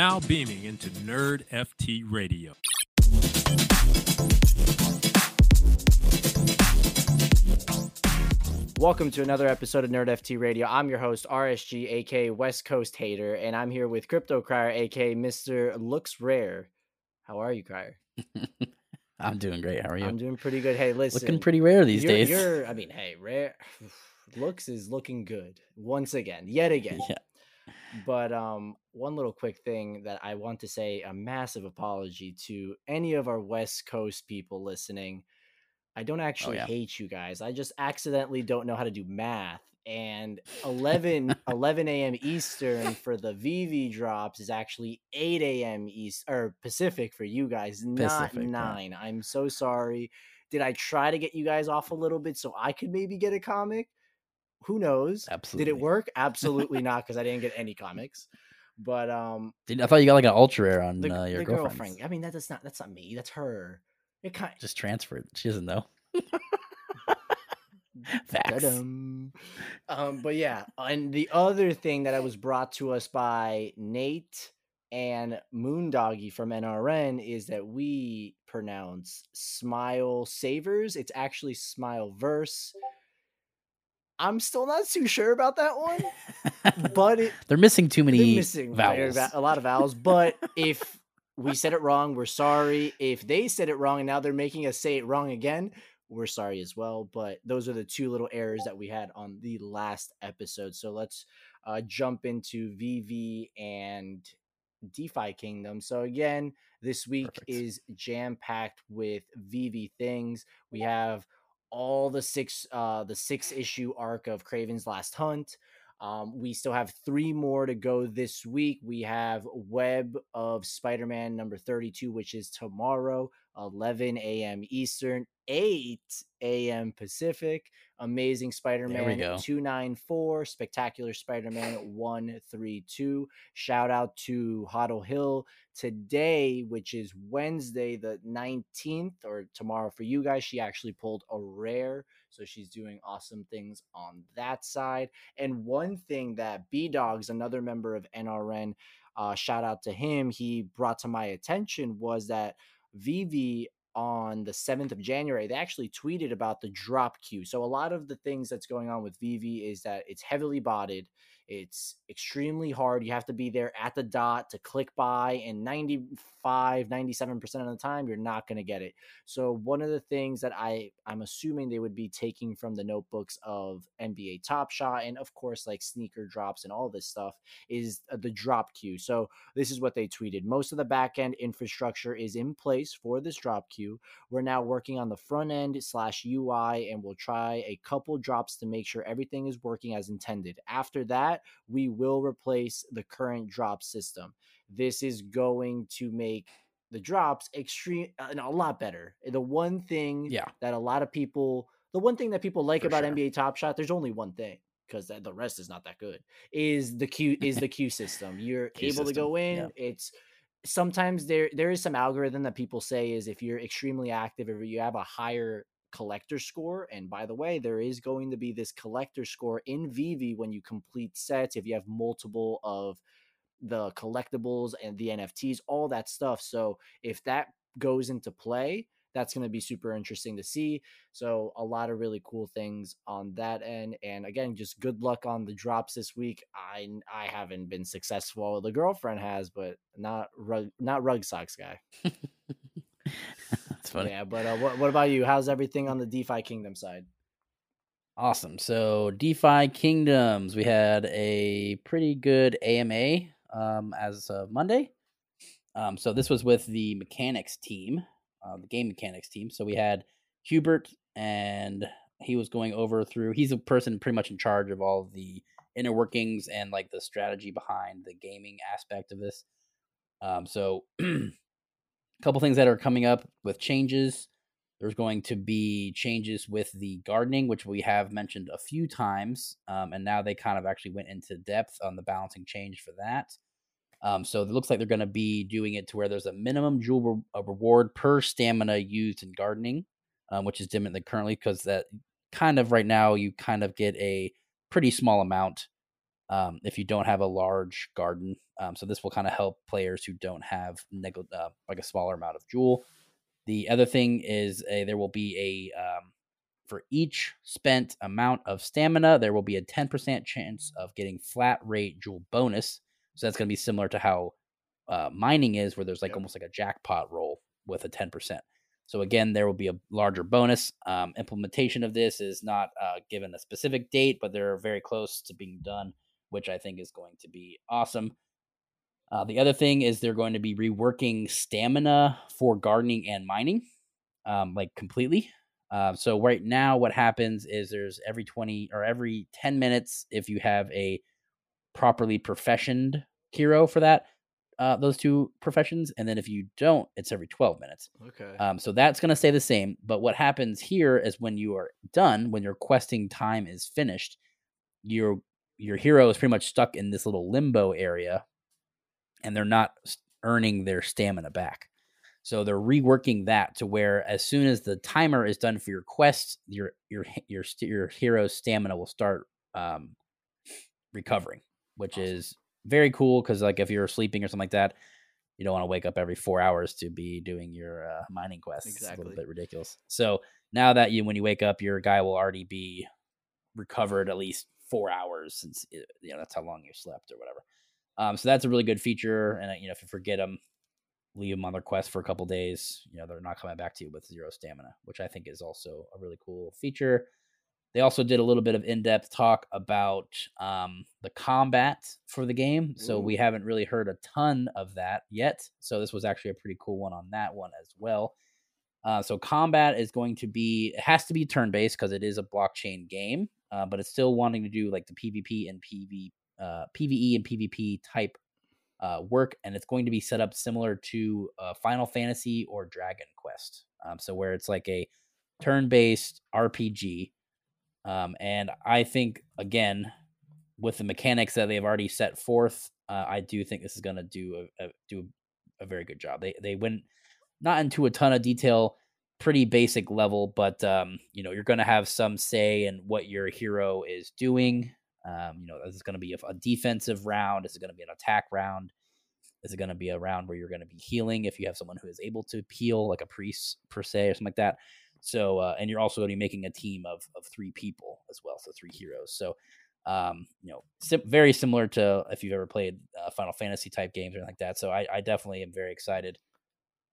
now beaming into Nerd FT Radio. Welcome to another episode of Nerd FT Radio. I'm your host, RSG, aka West Coast Hater, and I'm here with Crypto Crier, aka Mr. Looks Rare. How are you, Crier? I'm doing great. How are you? I'm doing pretty good. Hey, listen. Looking pretty rare these you're, days. You're, I mean, hey, rare looks is looking good once again, yet again. Yeah. But um, one little quick thing that I want to say a massive apology to any of our West Coast people listening. I don't actually Oh, yeah. hate you guys. I just accidentally don't know how to do math. And 11, 11 a.m. Eastern for the VeVe drops is actually 8 a.m. East or Pacific for you guys, not Pacific, yeah. 9. I'm so sorry. Did I try to get you guys off a little bit so I could maybe get a comic? Who knows? Absolutely. Did it work? Absolutely not, because I didn't get any comics. But um, I thought you got like an ultra rare on the, uh, your the girlfriend. I mean, that, that's not that's not me. That's her. It kind Just transferred. She doesn't know. Facts. um, but yeah, and the other thing that I was brought to us by Nate and Moondoggy from NRN is that we pronounce Smile Savers. It's actually Smile Verse. I'm still not too sure about that one, but it, They're missing too many missing vowels. a lot of vowels. But if we said it wrong, we're sorry. If they said it wrong and now they're making us say it wrong again, we're sorry as well. But those are the two little errors that we had on the last episode. So let's uh, jump into VeVe and DeFi Kingdom. So again, this week Perfect. is jam packed with VeVe things. We have all the six uh the six issue arc of Kraven's Last Hunt. Um, we still have three more to go this week. We have Web of Spider Man number 32, which is tomorrow, 11 a.m. Eastern, 8 a.m. Pacific. Amazing Spider Man 294, Spectacular Spider Man 132. Shout out to Huddle Hill today, which is Wednesday, the 19th, or tomorrow for you guys. She actually pulled a rare. So she's doing awesome things on that side. And one thing that B Dogs, another member of NRN, uh, shout out to him, he brought to my attention was that VeVe on the 7th of January, they actually tweeted about the drop queue. So a lot of the things that's going on with VeVe is that it's heavily botted. It's extremely hard. You have to be there at the dot to click buy, and 95, 97% of the time, you're not going to get it. So one of the things that I I'm assuming they would be taking from the notebooks of NBA Top Shot and of course like sneaker drops and all this stuff is uh, the drop queue. So this is what they tweeted. Most of the back end infrastructure is in place for this drop queue. We're now working on the front end slash UI and we'll try a couple drops to make sure everything is working as intended. After that, we will replace the current drop system. This is going to make the drops extreme uh, a lot better. The one thing Yeah. that a lot of people, the one thing that people like For about sure. NBA Top Shot, there's only one thing because the rest is not that good. Is the Q is the Q system? You're Queue able to go in. yeah. It's sometimes there there is some algorithm that people say is if you're extremely active, if you have a higher collector score, and by the way, there is going to be this collector score in VeVe when you complete sets. If you have multiple of the collectibles and the NFTs, all that stuff. So if that goes into play, that's going to be super interesting to see. So a lot of really cool things on that end. And again, just good luck on the drops this week. I I haven't been successful. The girlfriend has, but not rug not Red Sox guy. That's funny. Yeah, but uh, what what about you? How's everything on the DeFi Kingdom side? Awesome. So DeFi Kingdoms, we had a pretty good AMA um, as of Monday. Um, so this was with the mechanics team, uh, the game mechanics team. So we had Hubert, and he was going over through. He's a person pretty much in charge of all of the inner workings and like the strategy behind the gaming aspect of this. Um, so a couple things that are coming up with changes. There's going to be changes with the gardening, which we have mentioned a few times, um, and now they kind of actually went into depth on the balancing change for that. Um, so it looks like they're going to be doing it to where there's a minimum jewel re- uh, reward per stamina used in gardening, um, which is different than currently because that kind of right now you kind of get a pretty small amount um, if you don't have a large garden. Um, so this will kind of help players who don't have neg- uh, like a smaller amount of jewel. The other thing is a, there will be a um, for each spent amount of stamina, there will be a 10% chance of getting flat rate jewel bonus. So that's going to be similar to how uh, mining is, where there's like Yep. almost like a jackpot roll with a 10%. So again, there will be a larger bonus. Um, implementation of this is not uh, given a specific date, but they're very close to being done, which I think is going to be awesome. Uh, the other thing is they're going to be reworking stamina for gardening and mining, um, like completely. Uh, so right now, what happens is there's every 20 or every 10 minutes, if you have a properly professioned hero for that, uh, those two professions, and then if you don't, it's every 12 minutes. Okay. Um, so that's going to stay the same. But what happens here is when you are done, when your questing time is finished, your your hero is pretty much stuck in this little limbo area, and they're not earning their stamina back. So they're reworking that to where as soon as the timer is done for your quest, your your your your hero's stamina will start um, recovering, which Awesome. is very cool because like if you're sleeping or something like that, you don't want to wake up every four hours to be doing your uh, mining quests. It's a little bit ridiculous. So now that you when you wake up, your guy will already be recovered at least four hours since it, you know that's how long you slept or whatever. Um, so that's a really good feature. And uh, you know if you forget them, leave them on their quest for a couple days. You know they're not coming back to you with zero stamina, which I think is also a really cool feature. They also did a little bit of in-depth talk about um, the combat for the game. So we haven't really heard a ton of that yet. So this was actually a pretty cool one on that one as well. Uh, so combat is going to be it has to be turn-based because it is a blockchain game, uh, but it's still wanting to do like the PvP and PV uh, PVE and PvP type uh, work, and it's going to be set up similar to uh, Final Fantasy or Dragon Quest. Um, so where it's like a turn-based RPG, um, and I think again with the mechanics that they've already set forth, uh, I do think this is going to do a, a do a very good job. They they went not into a ton of detail, pretty basic level, but um, you know you're going to have some say in what your hero is doing. Um, you know, is it going to be a, a defensive round? Is it going to be an attack round? Is it going to be a round where you're going to be healing if you have someone who is able to heal, like a priest per se or something like that? So, uh, and you're also going to be making a team of of three people as well, so three heroes. So, um, you know, sim- very similar to if you've ever played uh, Final Fantasy type games or anything like that. So, I, I definitely am very excited.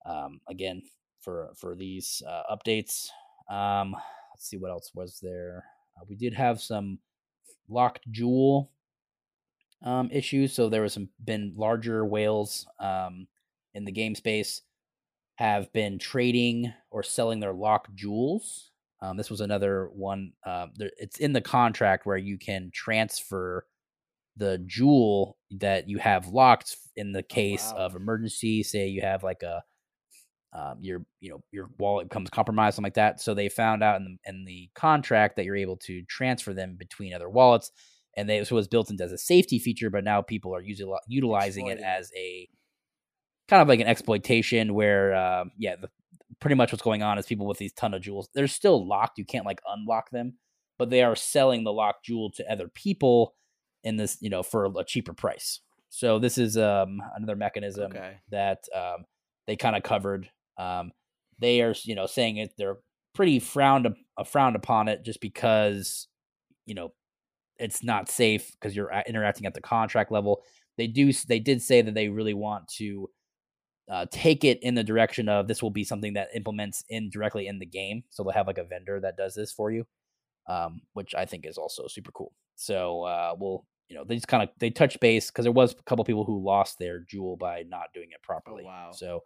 Um, again for for these uh, updates. Um, let's see what else was there. Uh, we did have some locked jewel um, issues. So there was some been larger whales um, in the game space have been trading or selling their locked jewels. Um, this was another one. Uh, there, it's in the contract where you can transfer the jewel that you have locked in the case wow. of emergency. Say you have like a um, your you know your wallet becomes compromised, something like that. So they found out in the in the contract that you're able to transfer them between other wallets, and they, so it was built into as a safety feature. But now people are usually utilizing it it. as a kind of like an exploitation, where um, yeah, the, pretty much what's going on is people with these ton of jewels, they're still locked. You can't like unlock them, but they are selling the locked jewel to other people in this you know for a cheaper price. So this is um, another mechanism Okay. that um, they kind of covered. Um, they are, you know, saying it. They're pretty frowned uh, frowned upon it just because, you know, it's not safe because you're interacting at the contract level. They do. They did say that they really want to uh, take it in the direction of this will be something that implements in directly in the game. So they'll have like a vendor that does this for you, um, which I think is also super cool. So uh, we'll, you know, they just kind of they touch base because there was a couple people who lost their jewel by not doing it properly. wow. So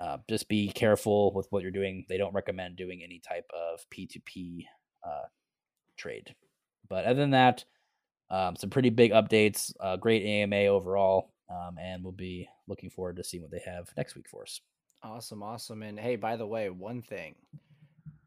uh, just be careful with what you're doing. They don't recommend doing any type of P2P uh, trade. But other than that, um, some pretty big updates. Uh, great AMA overall, um, and we'll be looking forward to seeing what they have next week for us. Awesome, awesome. And hey, by the way, one thing.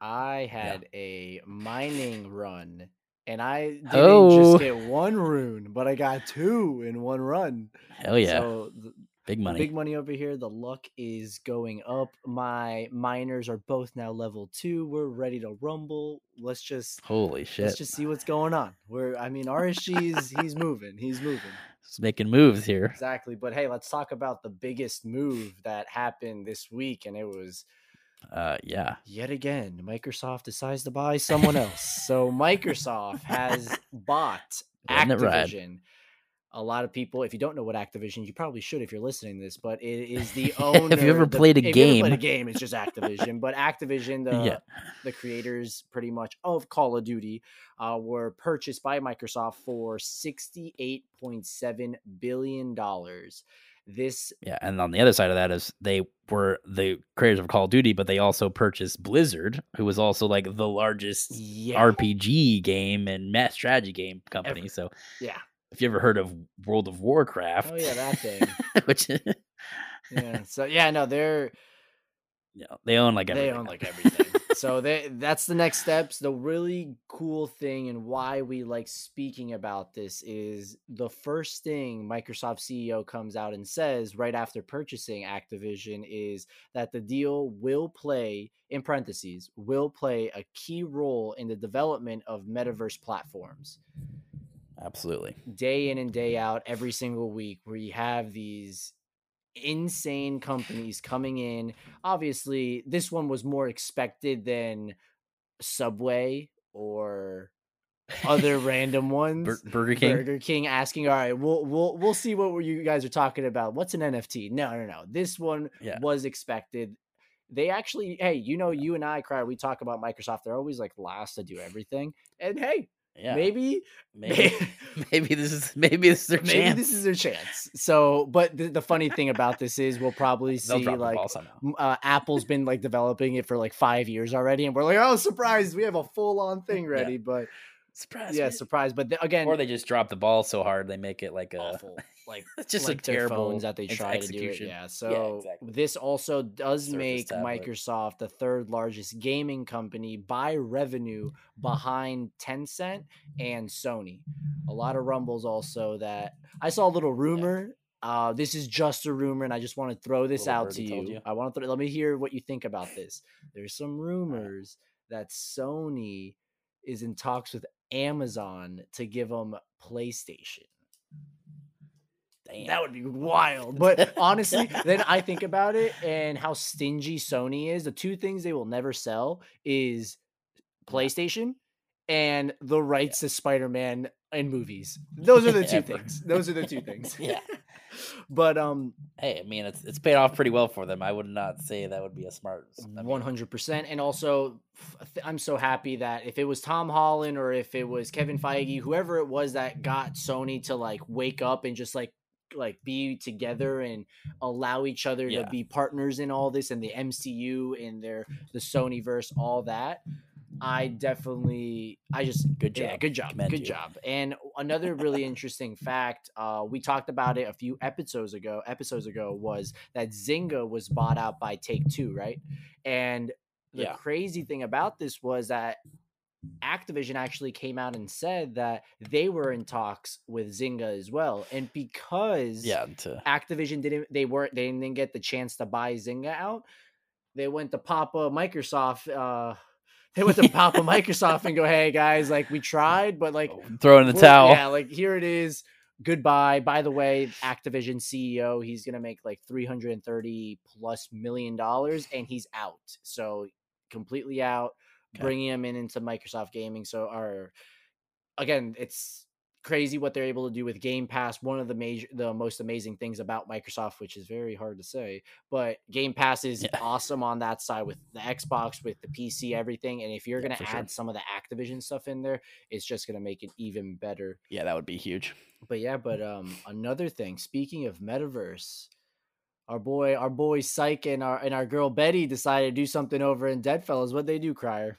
I had a mining run and I didn't Oh. just get one rune, but I got two in one run. Hell yeah! So th- Big money. Big money over here. The luck is going up. My miners are both now level two. We're ready to rumble. Let's just Holy shit. let's just see what's going on. We're I mean RSG's he's moving. He's moving. Just making moves here. Exactly. But hey, let's talk about the biggest move that happened this week, and it was Uh yeah. yet again Microsoft decides to buy someone else. so Microsoft has bought Letting it ride. Activision. A lot of people, if you don't know what Activision, you probably should if you're listening to this, but it is the owner. If you ever the- played a if you ever played game. a game, it's just Activision. but Activision, the Yeah. the creators pretty much of Call of Duty, uh, were purchased by Microsoft for sixty eight point seven billion dollars. This Yeah, and on the other side of that is they were the creators of Call of Duty, but they also purchased Blizzard, who was also like the largest yeah, RPG game and mass strategy game company. So yeah, if you ever heard of World of Warcraft, oh yeah, that thing. which yeah. So yeah, no, they're you know, they own like they everything. own like everything. so they that's the next steps. The really cool thing and why we like speaking about this is the first thing Microsoft CEO comes out and says right after purchasing Activision is that the deal will play in parentheses will play a key role in the development of metaverse platforms Absolutely. day in and day out every single week where you have these insane companies coming in obviously this one was more expected than subway or other random ones Bur- Burger King. Burger King asking, "All right, we'll we'll we'll see what you guys are talking about. What's an NFT?" No, no, no. This one Yeah. was expected. They actually, hey, you know, you and I, cry. We talk about Microsoft. They're always like last to do everything, and hey, Yeah. maybe maybe maybe this is maybe this is their maybe chance. this is their chance. So, but the, the funny thing about this is we'll probably see like ball somehow. m- uh, Apple's been like developing it for like five years already, and we're like, oh, surprise, we have a full on thing Yeah. ready. But Surprise. yeah, man. surprise. But th- again, or they just drop the ball so hard they make it like a awful, like it's just like a their terrible phones that they ex- try to do it. Yeah. So exactly. this also does Surface make tablet. Microsoft the third largest gaming company by revenue behind Tencent and Sony. A lot of rumbles also that I saw a little rumor. Uh, this is just a rumor, and I just want to throw this out to you. you. I want to throw, let me hear what you think about this. There's some rumors that Sony is in talks with Amazon to give them PlayStation. Damn. That would be wild. But honestly, then I think about it and how stingy Sony is. The two things they will never sell is PlayStation and the rights to Spider-Man in movies. Those are the two things. Those are the two things. Yeah. but um hey, I mean it's it's paid off pretty well for them. I would not say that would be a smart One hundred percent, and also I'm so happy that if it was Tom Holland or if it was Kevin Feige, whoever it was that got Sony to like wake up and just like like be together and allow each other Yeah. to be partners in all this and the MCU and their the Sony verse, all that. I definitely, I just Good yeah, job. good job, Commend good you. job. And another really interesting fact, uh, we talked about it a few episodes ago. Episodes ago was that Zynga was bought out by Take Two, right? And the Yeah. crazy thing about this was that Activision actually came out and said that they were in talks with Zynga as well, and because yeah, to Activision didn't they weren't they didn't get the chance to buy Zynga out. They went to Papa Microsoft. Uh, they went to Papa Microsoft and go, "Hey guys, like we tried, but like throw in the towel. Yeah, like here it is. Goodbye. By the way, Activision CEO, he's gonna make like three hundred and thirty plus million dollars, and he's out. So completely out. Okay. Bringing him in into Microsoft Gaming. So our again, it's crazy what they're able to do with Game Pass. One of the major, the most amazing things about Microsoft, which is very hard to say, but Game Pass is Yeah. awesome on that side with the Xbox, with the PC, everything. And if you're Yeah, for sure. add some of the Activision stuff in there, it's just gonna make it even better. Yeah, that would be huge. But yeah, but um, another thing. Speaking of metaverse, our boy, our boy Psych and our and our girl Betty decided to do something over in Deadfellaz. What they do, Crier?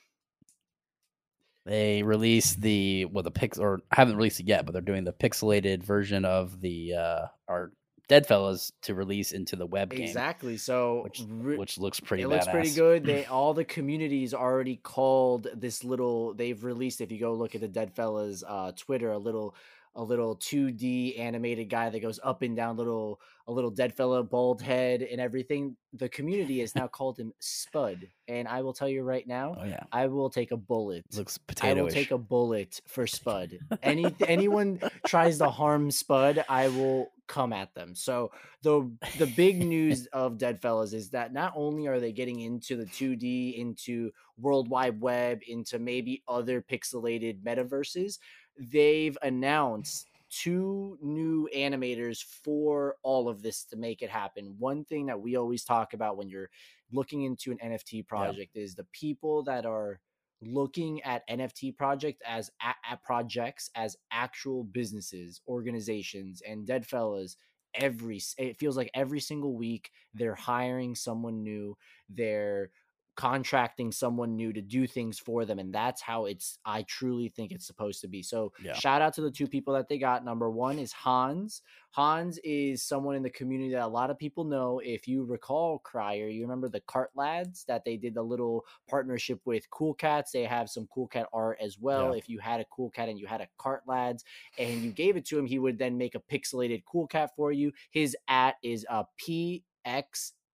They released the well the pix or haven't released it yet, but they're doing the pixelated version of the uh our Deadfellaz to release into the web game, Exactly. So which re- which looks pretty. it looks pretty good. They all the communities already called this little. They've released. If you go look at the Deadfellaz uh, Twitter, a little a little 2D animated guy that goes up and down, little a little dead fellow, bald head, and everything. The community has now called him Spud, and I will tell you right now, Oh yeah, I will take a bullet. looks I will take a bullet for Spud. Any anyone tries to harm Spud, I will come at them. So the the big news of Deadfellaz is that not only are they getting into the 2D, into Worldwide Webb, into maybe other pixelated metaverses, they've announced two new animators for all of this to make it happen. One thing that we always talk about when you're looking into an NFT project is the people that are looking at NFT project as at projects as actual businesses, organizations, and Deadfellaz. Every it feels like every single week they're hiring someone new. They're contracting someone new to do things for them and that's how it's i truly think it's supposed to be. So Yeah. shout out to the two people that they got. Number one is hans. Hans is someone in the community that a lot of people know. If you recall crier you remember the cart lads that they did the little partnership with cool cats? They have some cool cat art as well. Yeah. if you had a cool cat and you had a cart lads and you gave it to him he would then make a pixelated cool cat for you. His at is uh, a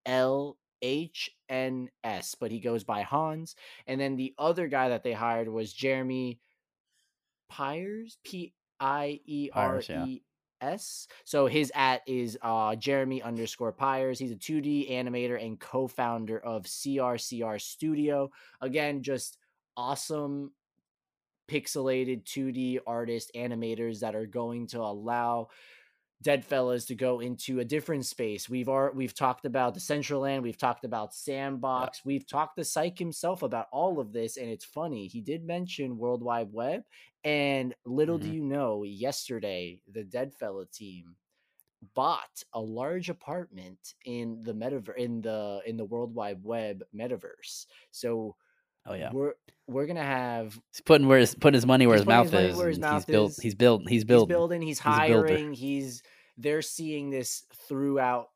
pxl HNS, but he goes by Hans. And then the other guy that they hired was Jeremy Pieres, P I E R. E S. So his at is uh Jeremy underscore Pieres. He's a 2D animator and co-founder of CRCR Studio. Again, just awesome pixelated 2D artist animators that are going to allow Deadfellaz to go into a different space. We've already we've talked about Decentraland, we've talked about Sandbox, we've talked to Psych himself about all of this, and it's funny. He did mention Worldwide Webb, and little do Mhm. you know, yesterday the Dead Fella team bought a large apartment in the metaverse in the in the Worldwide Webb metaverse. So Oh yeah, we're we're gonna have he's putting where his putting his money where his mouth his is. where his mouth he's built. He's built. He's he's building, he's He's a builder. hiring, he's they're seeing this throughout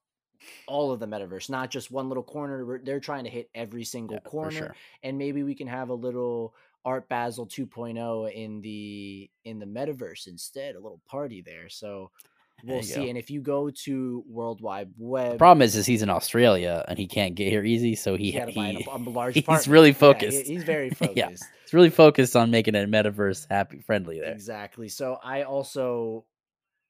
all of the metaverse, not just one little corner. They're trying to hit every single Yeah, corner, sure. and maybe we can have a little Art Basel 2.0 in the in the metaverse instead, a little party there. So we'll see. go. And if you go to Worldwide Webb, The problem is, is he's in Australia and he can't get here easy, so he he had to buy he, a, a large. he's apartment. really Yeah, focused. he's very focused. Yeah. he's really focused on making a metaverse happy friendly there. Exactly. So I also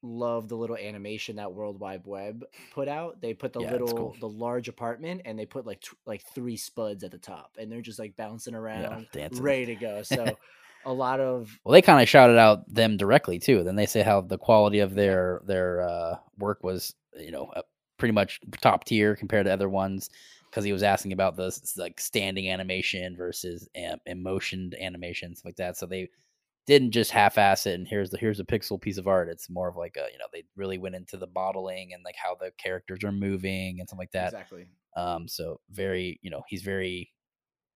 love the little animation that Worldwide Webb put out. They put the Yeah, little cool. the large apartment and they put like t- like three spuds at the top and they're just like bouncing around, dancing. ready to go. So a lot of Well, they kind of shouted out them directly too. Then they say how the quality of their their uh, work was, you know, uh, pretty much top tier compared to other ones. Because he was asking about the like standing animation versus um, emotioned animation, stuff like that. So they didn't just half-ass it and here's the here's a pixel piece of art. It's more of like a you know they really went into the modeling and like how the characters are moving and stuff like that. exactly. Um, so very you know he's very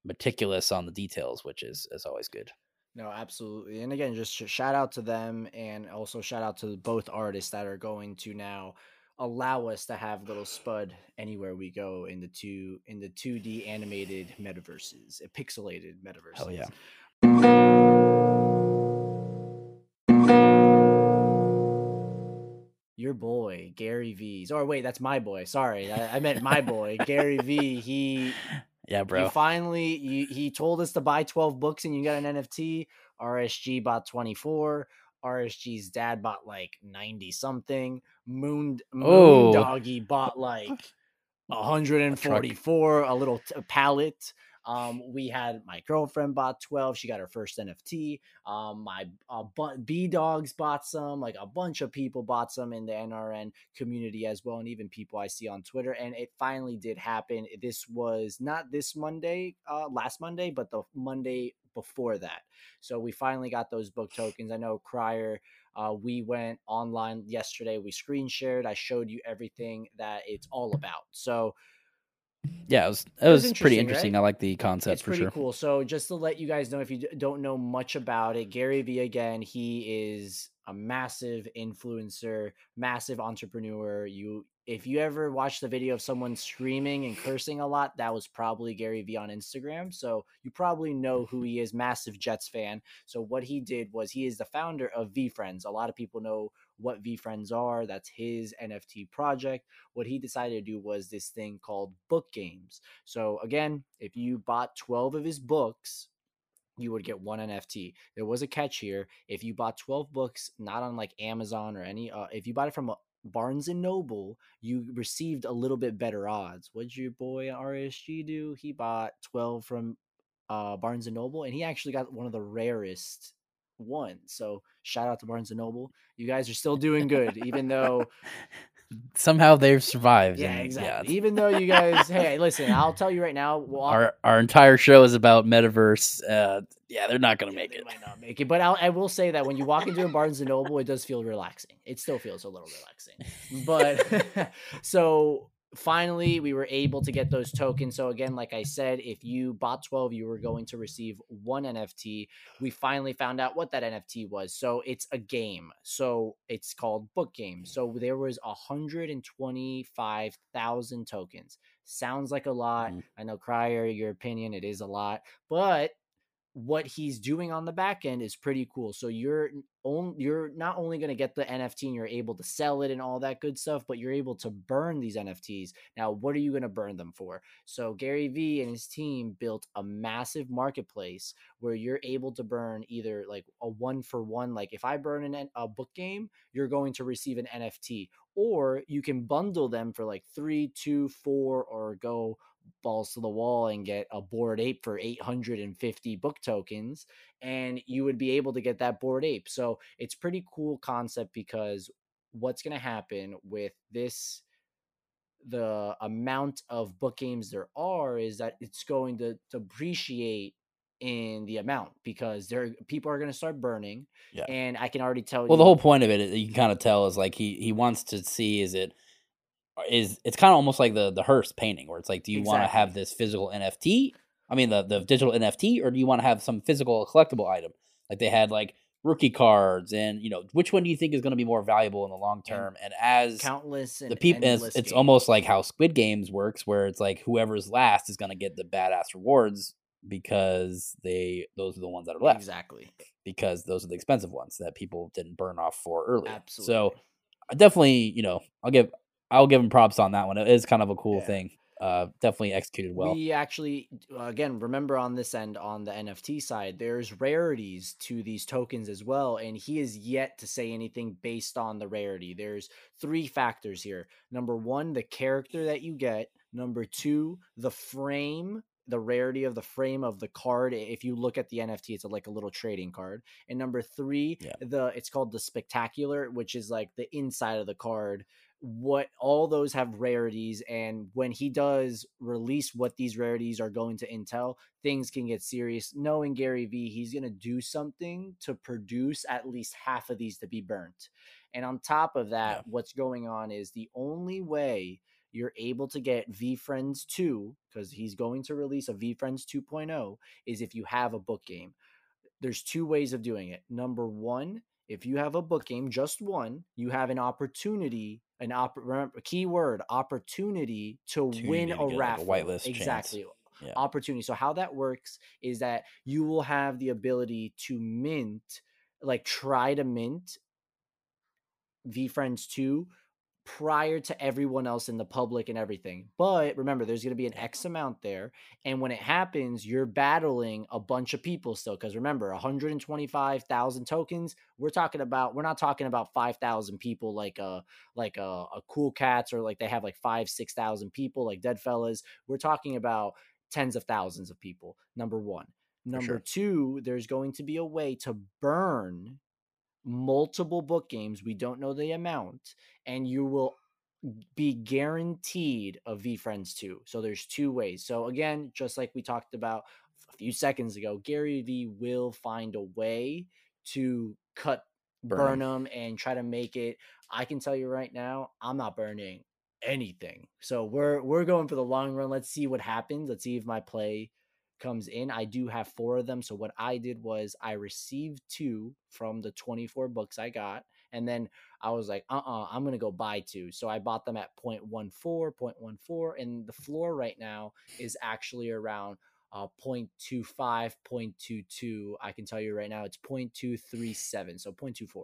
meticulous on the details, which is is always good. No, absolutely. And again, just sh- shout out to them and also shout out to both artists that are going to now allow us to have little spud anywhere we go in the two in the 2D animated metaverses, uh, pixelated metaverses. Hell yeah. Your boy, Gary Vee's. Or wait, that's my boy. Sorry. I, I meant my boy, Gary Vee. He Yeah, You bro. finally, you, he told us to buy 12 books and you got an NFT. RSG bought 24. RSG's dad bought like 90 something. Moon, Moon Oh. Doggy bought like 144, a little t- pallet. Um, we had my girlfriend bought 12. She got her first NFT. Um, my uh, B Dogs bought some. Like a bunch of people bought some in the NRN community as well, and even people I see on Twitter. And it finally did happen. This was not this Monday, uh, last Monday, but the Monday before that. So we finally got those book tokens. I know Crier. Uh, we went online yesterday. We screen shared. I showed you everything that it's all about. So Yeah, it was it was was, pretty interesting, interesting. right? I like the concept it's for pretty sure. cool. So just to let you guys know, if you don't know much about it, Gary Vee again, he is a massive influencer, massive entrepreneur. You if you ever watch the video of someone screaming and cursing a lot, that was probably Gary Vee on Instagram. So you probably know who he is, massive Jets fan. So what he did was he is the founder of VeeFriends. A lot of people know what VeeFriends are. That's his NFT project. What he decided to do was this thing called book games. So again, if you bought 12 of his books, you would get one NFT. There was a catch here. If you bought 12 books, not on like Amazon or any, uh, if you bought it from a Barnes and Noble, you received a little bit better odds. What'd your boy RSG do? He bought 12 from uh, Barnes and Noble, and he actually got one of the rarest ones. So shout out to Barnes and Noble. You guys are still doing good, even though Somehow they've survived. yeah, and, exactly. Even though you guys, hey, listen, I'll tell you right now. Well, our our entire show is about metaverse. Uh, yeah, they're not gonna Yeah, make it. might not make it, but I'll, I will say that when you walk into a Barnes and Noble, it does feel relaxing. It still feels a little relaxing, but so finally we were able to get those tokens. So again, like I said, if you bought twelve, you were going to receive one NFT. We finally found out what that NFT was. So it's a game. So it's called Book Game. So there was hundred and twenty-five thousand tokens. Sounds like a lot. Mhm. I know, Crier, your opinion, it is a lot, but what he's doing on the back end is pretty cool. So you're you're not only going to get the NFT and you're able to sell it and all that good stuff, but you're able to burn these NFTs. Now, what are you going to burn them for? So Gary Vee and his team built a massive marketplace where you're able to burn either like a one for one. Like if I burn an, a book game, you're going to receive an NFT, or you can bundle them for like three, two, four, or go balls to the wall and get a Bored Ape for 850 book tokens and you would be able to get that Bored Ape so it's pretty cool concept because what's going to happen with this the amount of book games there are is that it's going to, appreciate in the amount because there people are going to start burning Yeah. and i can already tell Well, you the whole point of it uh, you can kind of tell, is like he he wants to see is it is it's kind of almost like the the Hirst painting, where it's like, do you want to have this physical NFT? I mean, the the digital NFT, or do you want to have some physical collectible item? Like they had like rookie cards, and you know, which one do you think is going to be more valuable in the long term? And, as countless and the people, it's, it's almost like how Squid Games works, where it's like whoever's last is going to get the badass rewards because they those are the ones that are left exactly because those are the expensive ones that people didn't burn off for earlier. absolutely So I definitely, you know, I'll give I'll give him props on that one. It is kind of a cool Yeah. thing. Uh, definitely executed well. We actually, uh, again, remember on this end, on the NFT side, there's rarities to these tokens as well. And he is yet to say anything based on the rarity. There's three factors here. Number one, the character that you get. Number two, the frame, the rarity of the frame of the card. If you look at the NFT, it's like a little trading card. And number three, Yeah. the it's called the spectacular, which is like the inside of the card what all those have rarities and when he does release what these rarities are going to intel things can get serious knowing gary vee he's going to do something to produce at least half of these to be burnt and on top of that Yeah. what's going on is the only way you're able to get VeeFriends 2 because he's going to release a VeeFriends 2.0 is if you have a book game. There's two ways of doing it. Number one, if you have a book game, just one, you have an opportunity, an op- remember, keyword opportunity to win a get, like, a raffle. whitelist chance. exactly. Yeah. Opportunity. So how that works is that you will have the ability to mint, like try to mint VeeFriends 2 prior to everyone else in the public and everything. But remember, there's going to be an X oh. amount there. And when it happens, you're battling a bunch of people still. Because remember, 125,000 tokens, we're talking about, we're not talking about 5,000 people like a, like a, a Cool Cats or like they have like five, 6,000 people like Deadfellaz. We're talking about tens of thousands of people. Number one. Number sure. two, there's going to be a way to burn multiple book games. We don't know the amount, and you will be guaranteed a VeeFriends 2. So there's two ways. So again, just like we talked about a few seconds ago, Gary Vee will find a way to cut Burn burn them and try to make it. I can tell you right now, I'm not burning anything. So we're we're going for the long run. Let's see what happens. Let's see if my play comes in. I do have four of them. So what I did was I received two from the 24 books I got. And then I was like, uh uh-uh, uh, i am going to go buy two. So I bought them at 0.14, 0.14. And the floor right now is actually around uh, 0.25, 0.22. I can tell you right now, it's 0.237, so 0.24.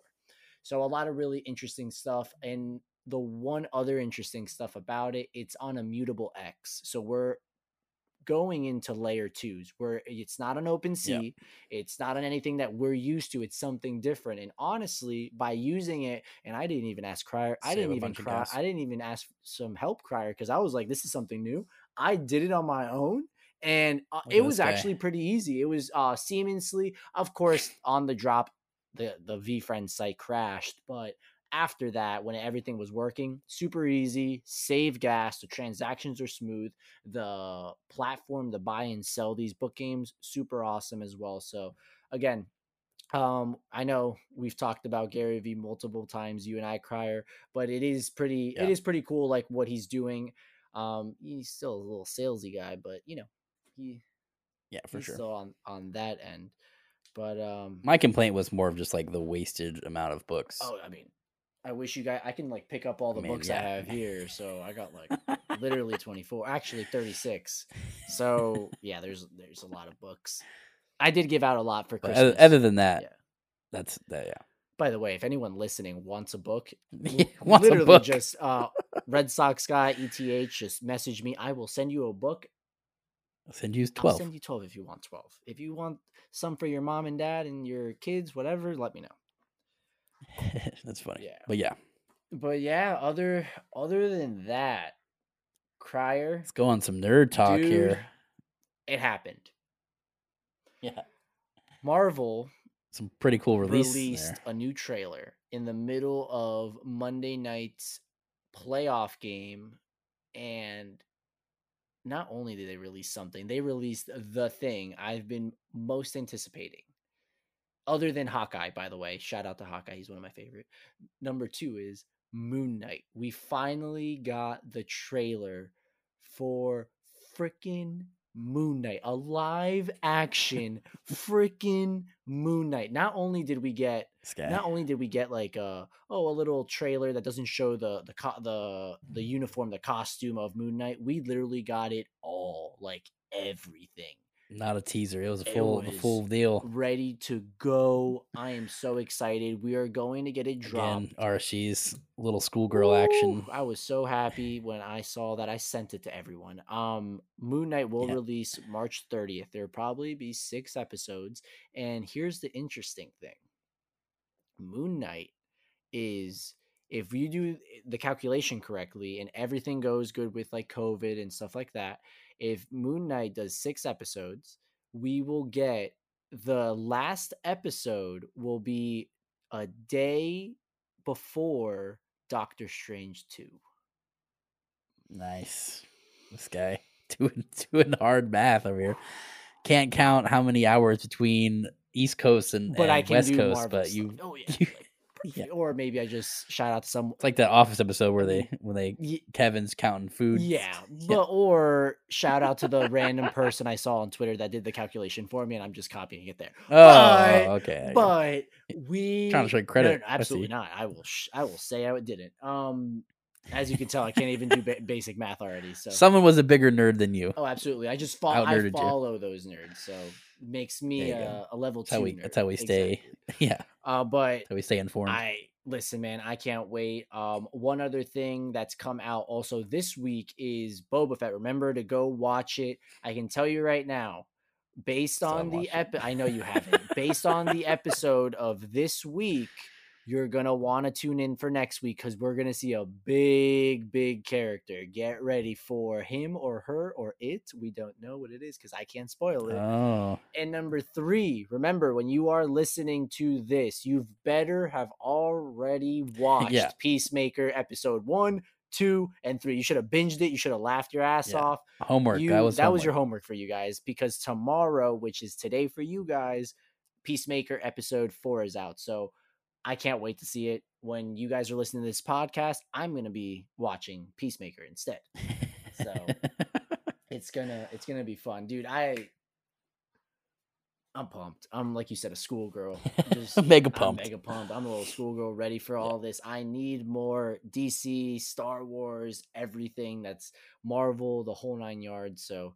So a lot of really interesting stuff. And the one other interesting stuff about it, it's on Immutable X. So we're going into layer twos where it's not an OpenSea it's not on anything that we're used to it's something different and honestly by using it and i didn't even ask crier i didn't even cry i didn't even ask some help crier because i was like this is something new i did it on my own and uh, it was guy. actually pretty easy. It was uh, seamlessly, of course, on the drop, the the VeeFriend site crashed, but after that, when everything was working, super easy, save gas, the transactions are smooth, the platform to buy and sell these book games, super awesome as well. So again, um, I know we've talked about Gary Vee multiple times, you and I, Crier, but it is pretty, yeah. it is pretty cool, like what he's doing. Um, he's still a little salesy guy, but you know, he yeah for sure still on on that end but um my complaint was more of just like the wasted amount of books oh i mean i wish you guys i can like pick up all the books yeah. i have here so i got like literally 24 actually 36 so yeah there's there's a lot of books i did give out a lot for christmas other, other than that yeah. that's that yeah by the way, if anyone listening wants a book, wants literally a book. just uh, Red Sox guy ETH, just message me. I will send you a book I'll send you 12. I'll send you 12 if you want 12. If you want some for your mom and dad and your kids, whatever, let me know. That's funny. Yeah. But yeah. But yeah, other other than that, Crier. Let's go on some nerd talk dude, here. It happened. Yeah. Marvel some pretty cool release released a new trailer in the middle of Monday night's playoff game and not only did they release something, they released the thing I've been most anticipating. Other than Hawkeye, by the way. Shout out to Hawkeye. He's one of my favorite. Number two is Moon Knight. We finally got the trailer for freaking Moon Knight, a live action freaking Moon Knight. Not only did we get not only did we get like a uh, oh a little trailer that doesn't show the the co- the the uniform, the costume of Moon Knight, we literally got it all, like everything. Not a teaser. It was a full was full deal. Ready to go. I am so excited. We are going to get it dropped. Again, RSG's little schoolgirl Ooh, action. I was so happy when I saw that. I sent it to everyone. Um, Moon Knight will yeah. release March 30th. There'll probably be six episodes. And here's the interesting thing. Moon Knight is if you do the calculation correctly and everything goes good with like COVID and stuff like that, if Moon Knight does six episodes, we will get the last episode will be a day before Doctor Strange 2. Nice. This guy doing doing hard math over here. Can't count how many hours between East Coast and, but and I can West Coast, Marvel but you, oh, yeah. you yeah. or maybe I just shout out to some. It's like that Office episode where they when they Kevin's counting food. Yeah, but or shout out to the random person I saw on Twitter that did the calculation for me, and I'm just copying it there. Oh, but, okay. But we trying to show credit. No, no, absolutely not. I will. Sh- I will say I didn't. Um, as you can tell, I can't even do ba- basic math already. So someone was a bigger nerd than you. Oh, absolutely. I just follow. I follow you. those nerds. So makes me a, a, level that's two. How we, that's how we stay. Exactly. Yeah. Uh, but we stay informed. I listen, man. I can't wait. Um, one other thing that's come out also this week is Boba Fett. Remember to go watch it. I can tell you right now, based on the epi- I know you haven't. based on the episode of this week you're going to want to tune in for next week because we're going to see a big, big character. Get ready for him or her or it. We don't know what it is because I can't spoil it. Oh. And number three, remember when you are listening to this, you've better have already watched yeah. Peacemaker episode one, two, and three. You should have binged it. You should have laughed your ass yeah. off. Homework. You, that was that homework. was your homework for you guys because tomorrow, which is today for you guys, Peacemaker episode four is out. So I can't wait to see it. When you guys are listening to this podcast, I'm going to be watching Peacemaker instead. So it's gonna it's gonna be fun, dude. I I'm pumped. I'm like you said, a schoolgirl. Mega I'm pumped. mega pumped. I'm a little schoolgirl ready for all this. I need more DC, Star Wars, everything that's Marvel, the whole nine yards. So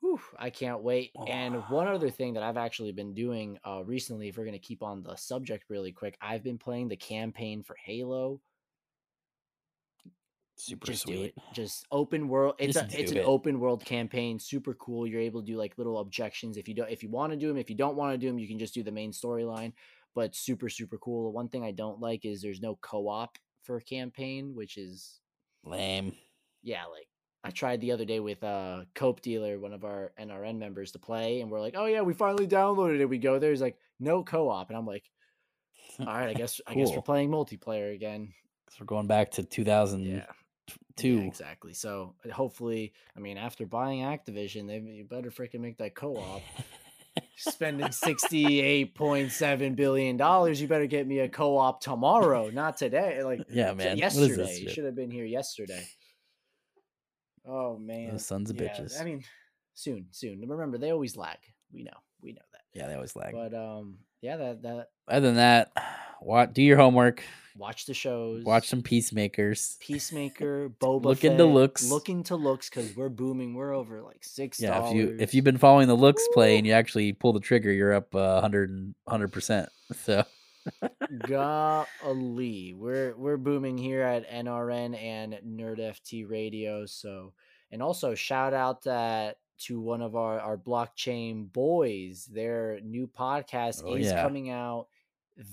whew, I can't wait. And one other thing that I've actually been doing uh recently, if we're gonna keep on the subject really quick, I've been playing the campaign for Halo. Super just do sweet. it. Just open world. It's Just a it's do an open world campaign. Super cool. You're able to do like little objections if you don't if you want to do them. If you don't want to do them, you can just do the main storyline. But super super cool. The one thing I don't like is there's no co-op for a campaign, which is Lame. yeah like. I tried the other day with uh Cope Dealer, one of our NRN members, to play, and we're like, "Oh yeah, we finally downloaded it." We go there, he's like, "No co-op," and I'm like, "All right, I guess I guess we're playing multiplayer again." So we're going back to 2002. Yeah. Exactly. So uh, hopefully, I mean, after buying Activision, they you better freaking make that co-op. Spending sixty-eight point seven billion dollars, you better get me a co-op tomorrow, not today. Like yeah, man. Yesterday, you should have been here yesterday. Oh man, Those sons of Yeah, bitches. I mean, soon, soon. Remember, they always lag. We know, we know that. Yeah, they always lag. But um, yeah, that that Other than that, what do your homework. watch the shows, Watch some peacemakers. Peacemaker, Boba Look into looks. Look into looks because we're booming. We're over like six. Yeah, if you if you've been following the looks play and you actually pull the trigger, you're up uh, 100 percent. So golly, we're we're booming here at NRN and Nerd FT Radio. So, and also shout out that to one of our our blockchain boys. Their new podcast Oh, is yeah. coming out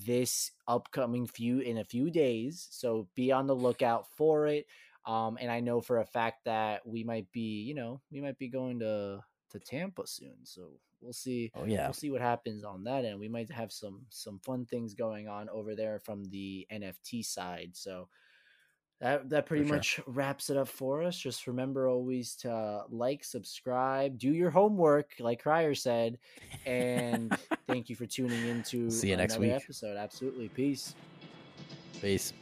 this upcoming few in a few days. So be on the lookout for it. Um, and I know for a fact that we might be, you know, we might be going to to Tampa soon. So we'll see oh yeah, we'll see what happens on that end. We might have some some fun things going on over there from the NFT side. So that that pretty For sure. much wraps it up for us. Just remember always to like, subscribe, do your homework, like Cryer said, and thank you for tuning in to See you next week. episode. Absolutely, peace. peace.